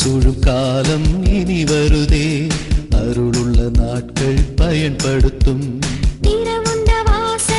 சூழும் காலம் இனி வருதே. அருளுள்ள நாட்கள் பயன்படுத்தும். திறவுண்ட வாசல்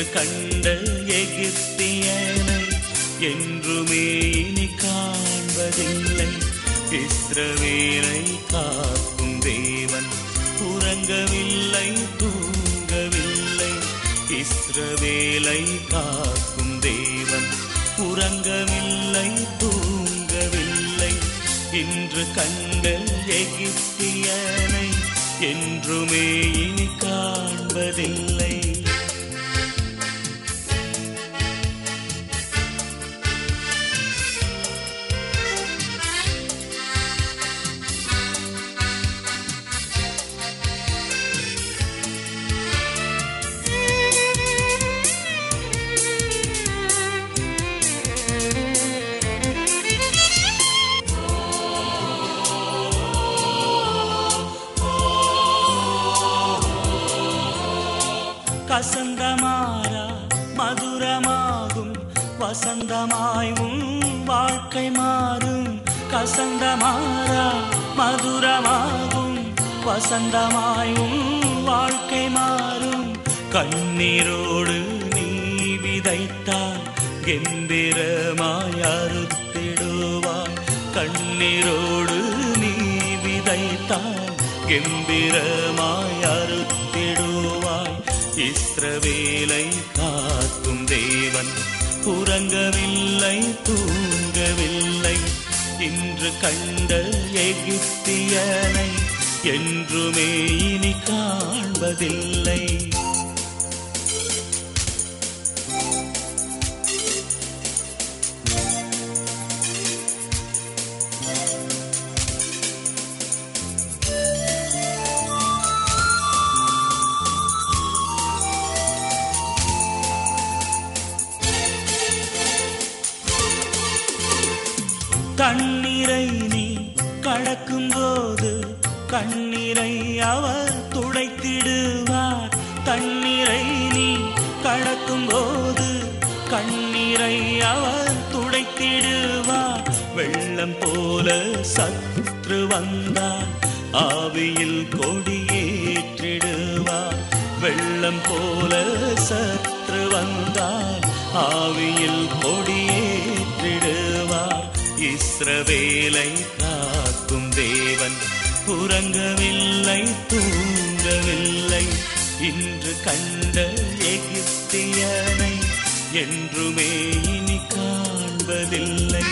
என்று கண்ட எகிப்தியனை என்றுமே இனி காண்பதில்லை. இஸ்ரவேலை காக்கும் தேவன் உறங்கவில்லை தூங்கவில்லை. இஸ்ரவேலை காக்கும் தேவன் உறங்கவில்லை தூங்கவில்லை. இன்று கண்ட எகிப்தியனை என்றுமே இனி காண்பதில்லை. மதுரமாகும் வசந்தமாய் உன் வாழ்க்கை மாறும். கண்ணீரோடு நீ விதைத்தால் கெந்திரமாய் அறுத்திடுவாய். கண்ணீரோடு நீ விதைத்தால் கெம்பீரமாய் அறுத்திடுவாய். இஸ்ரவேலை காக்கும் தேவன் உறங்கவில்லை தூங்கவில்லை. இன்று கண்ட எகிப்தியனை என்றுமே இனி காண்பதில்லை. கண்ணீரை அவர் துடைத்திடுவார். தண்ணீரை நீ கடக்கும் போது கண்ணீரை அவர் துடைத்திடுவார். வெள்ளம் போல சற்று வந்தார். ஆவியில் கொடியேற்றிடுவார். வெள்ளம் போல சற்று வந்தார். ஆவியில் கொடியேற்றிடுவார். இஸ்ரவேலை காக்கும் தேவன் உறங்கவில்லை தூங்கவில்லை. இன்று கண்ட எகிப்தியனை என்றுமே இனி காண்பதில்லை.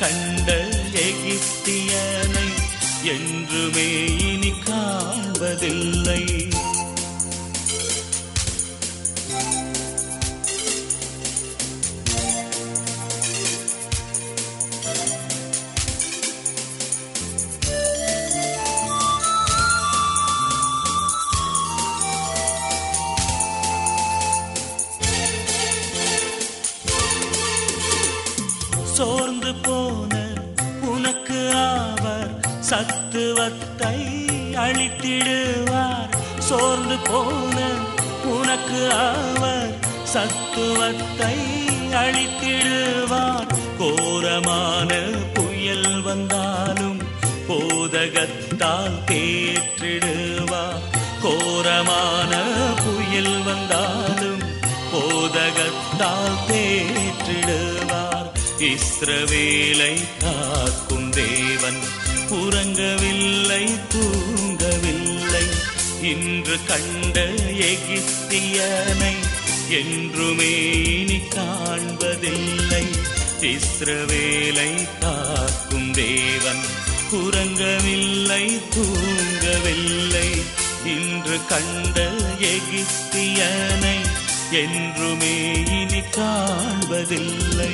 கண்ட எகிப்தியனை என்றுமே இனி காண்பதில்லை. சோர்ந்து போன உனக்கு அவர் சத்துவத்தை அழித்திடுவார் கோரமான புயல் வந்தாலும் போதகத்தால் தேற்றிடுவார். கோரமான புயல் வந்தாலும் போதகத்தால் தேற்றிடுவார். இஸ்ரவேலை காக்கும் தேவன் உறங்கவில்லை தூ இன்று கண்ட எகிப்தியனை என்றுமே இனி காண்பதில்லை. இஸ்ரவேலை காக்கும் தேவன் உறங்கவில்லை தூங்கவில்லை. இன்று கண்ட எகிப்தியனை என்றுமே இனி காண்பதில்லை.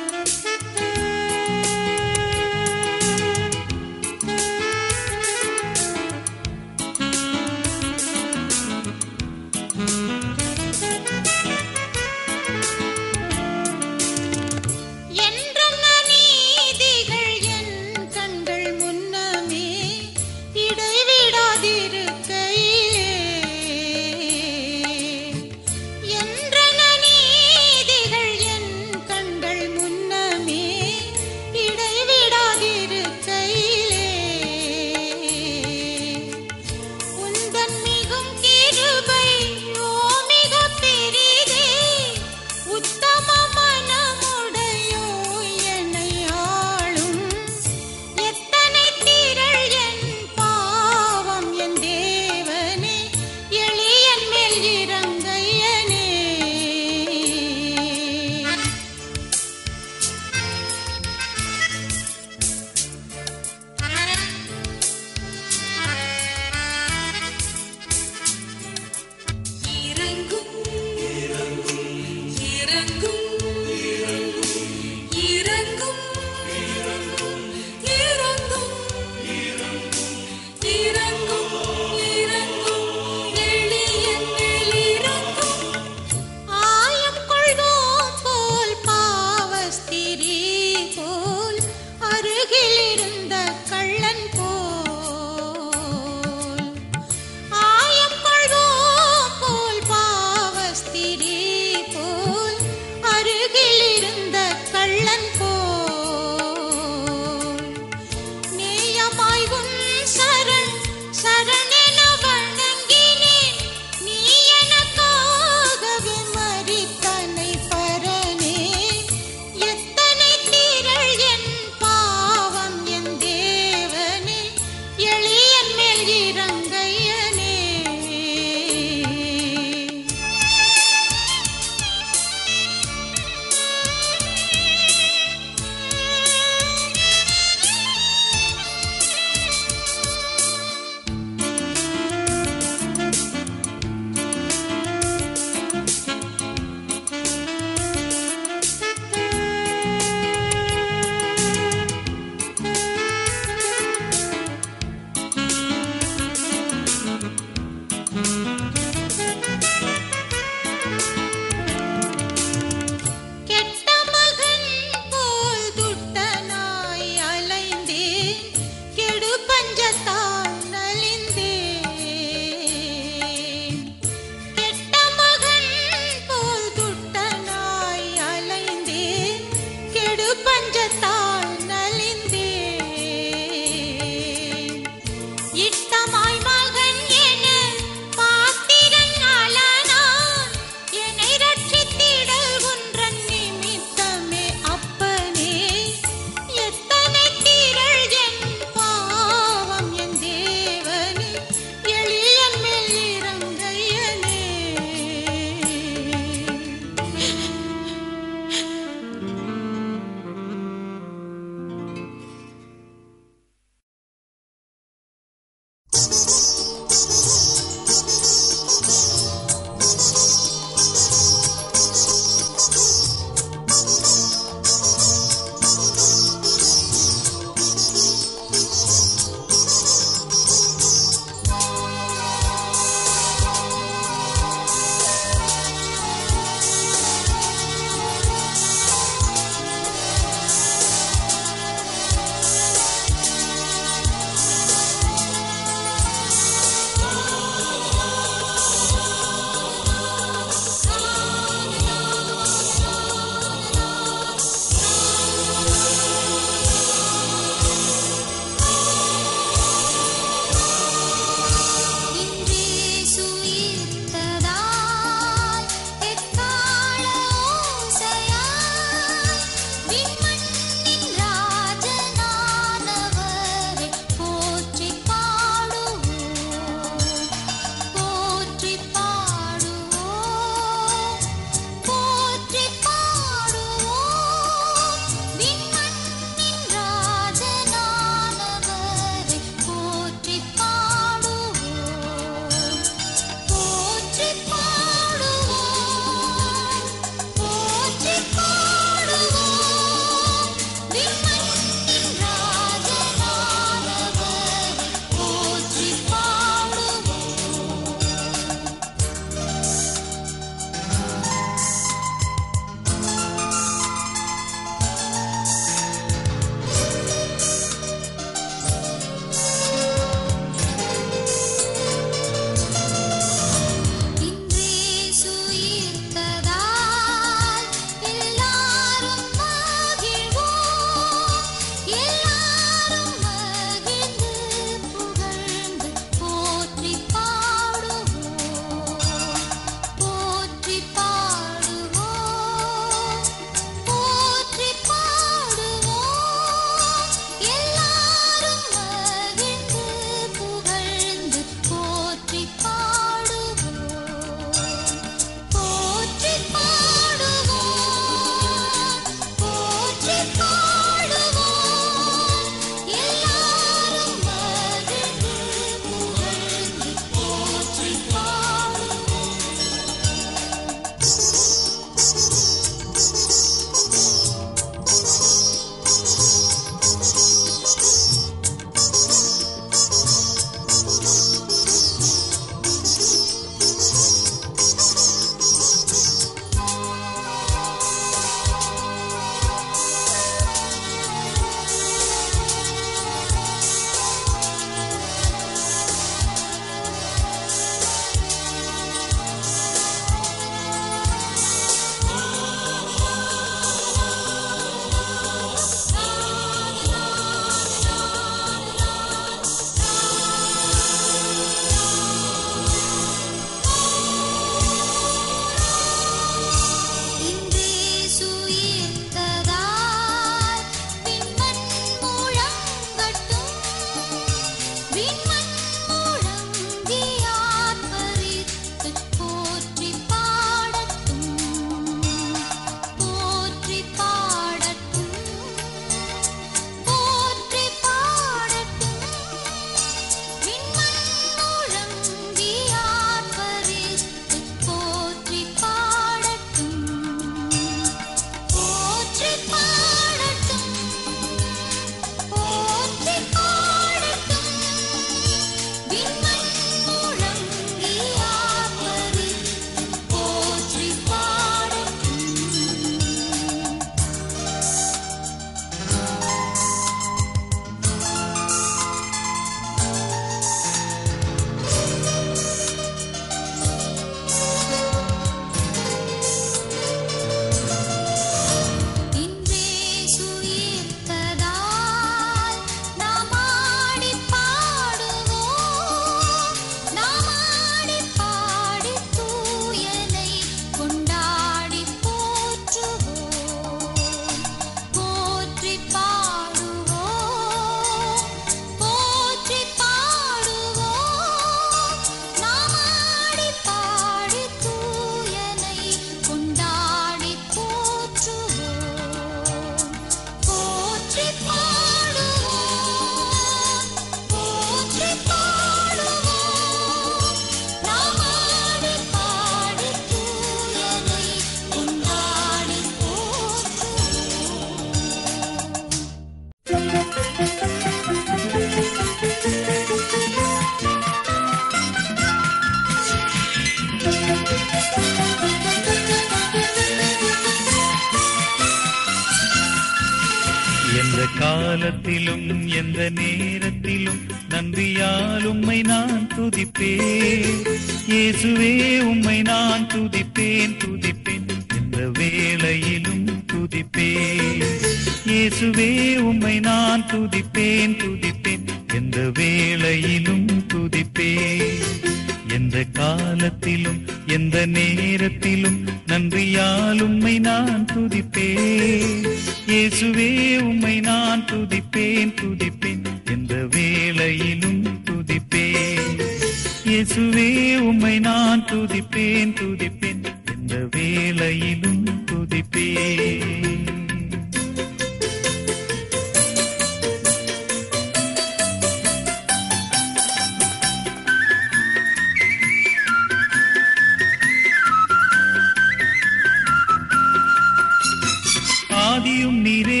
ஆதியும் நீரே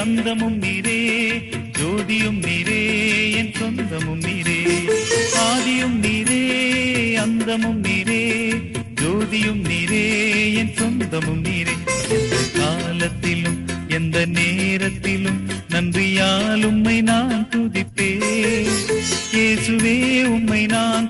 அந்தமும் நீரே ஜோதியும் நீரே என் சொந்தமும் நீரே. ஆதியும் நீரே அந்தமும் நீரே ஜோதியும் நீரே என் சொந்தமும் நீரே. எந்த காலத்திலும் எந்த நேரத்திலும் நன்றியால் உம்மை நான் துதிப்பேன். இயேசுவே உம்மை நான்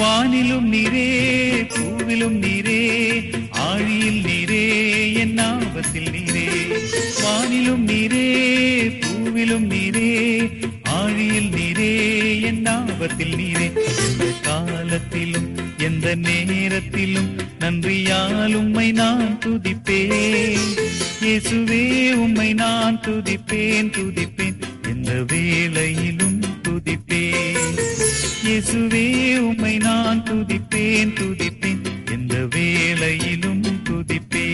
வானிலும் நீரே பூவிலும் நீரே ஆழியில் நீரே என் ஆபத்தில் நீரே. வானிலும் நீரே பூவிலும் நீரே ஆழியில் நீரே என் ஆபத்தில் நீரே. காலத்திலும் எந்த நேரத்திலும் நன்றியால் உம்மை நான் துதிப்பேன். இயேசுவே உம்மை நான் துதிப்பேன் துதிப்பேன். எந்த வேளையிலும் துதிப்பேன். இயேசுவே உம்மை நான் துதிப்பேன் துதிப்பேன். எந்த வேளையிலும் துதிப்பேன்.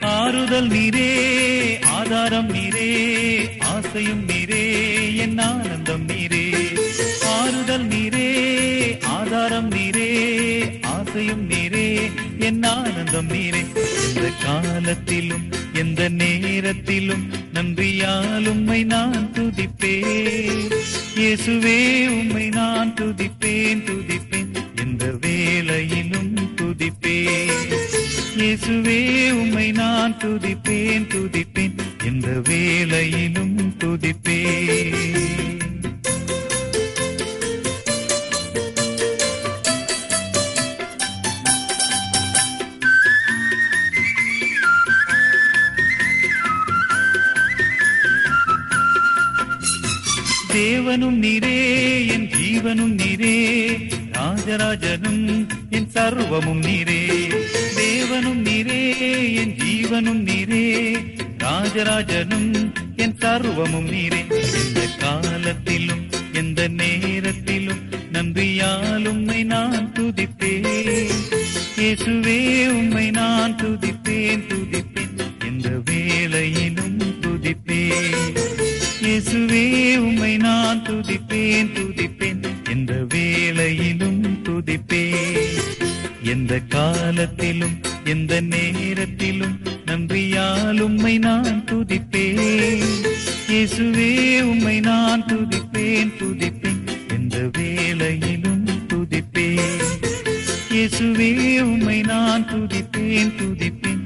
ஆறுதல் நீரே ஆதாரம் நீரே ஆசையும் நீரே. ஆசையும் நீரே என் ஆனந்தம் நீரே. எந்த காலத்திலும் எந்த நேரத்திலும் நன்றியால் உம்மை நான் துதிப்பேன். இயேசுவே உம்மை நான் துதிப்பேன் துதிப்பேன். எந்த வேளையிலும் துதிப்பேன். இயேசுவே உம்மை நான் துதிப்பேன் துதிப்பேன். எந்த வேளையிலும் துதிப்பேன். தேவனும் நீரே என் ஜீவனும் நீரே ராஜராஜனும் என் சர்வமும் நீரே. தேவனும் நீரே என் ஜீவனும் நீரே ராஜராஜனும் என் சர்வமும் நீரே. எந்த காலத்திலும் எந்த நேரத்திலும் நன்றியால் உம்மை நான் துதிப்பேன். இயேசுவே உம்மை நான் துதிப்பேன் துதிப்பேன். எந்த வேளையிலும் துதிப்பேன். இயேசுவே உம்மை நான் துதிப்பேன் துதிப்பேன். எந்த வேளையிலும் துதிப்பேன். எந்த காலத்திலும் எந்த நேரத்திலும் நன்றியால் உம்மை நான் துதிப்பேன். இயேசுவே உம்மை நான் துதிப்பேன் துதிப்பேன். எந்த வேளையிலும் துதிப்பேன். இயேசுவே உம்மை நான் துதிப்பேன் துதிப்பேன்.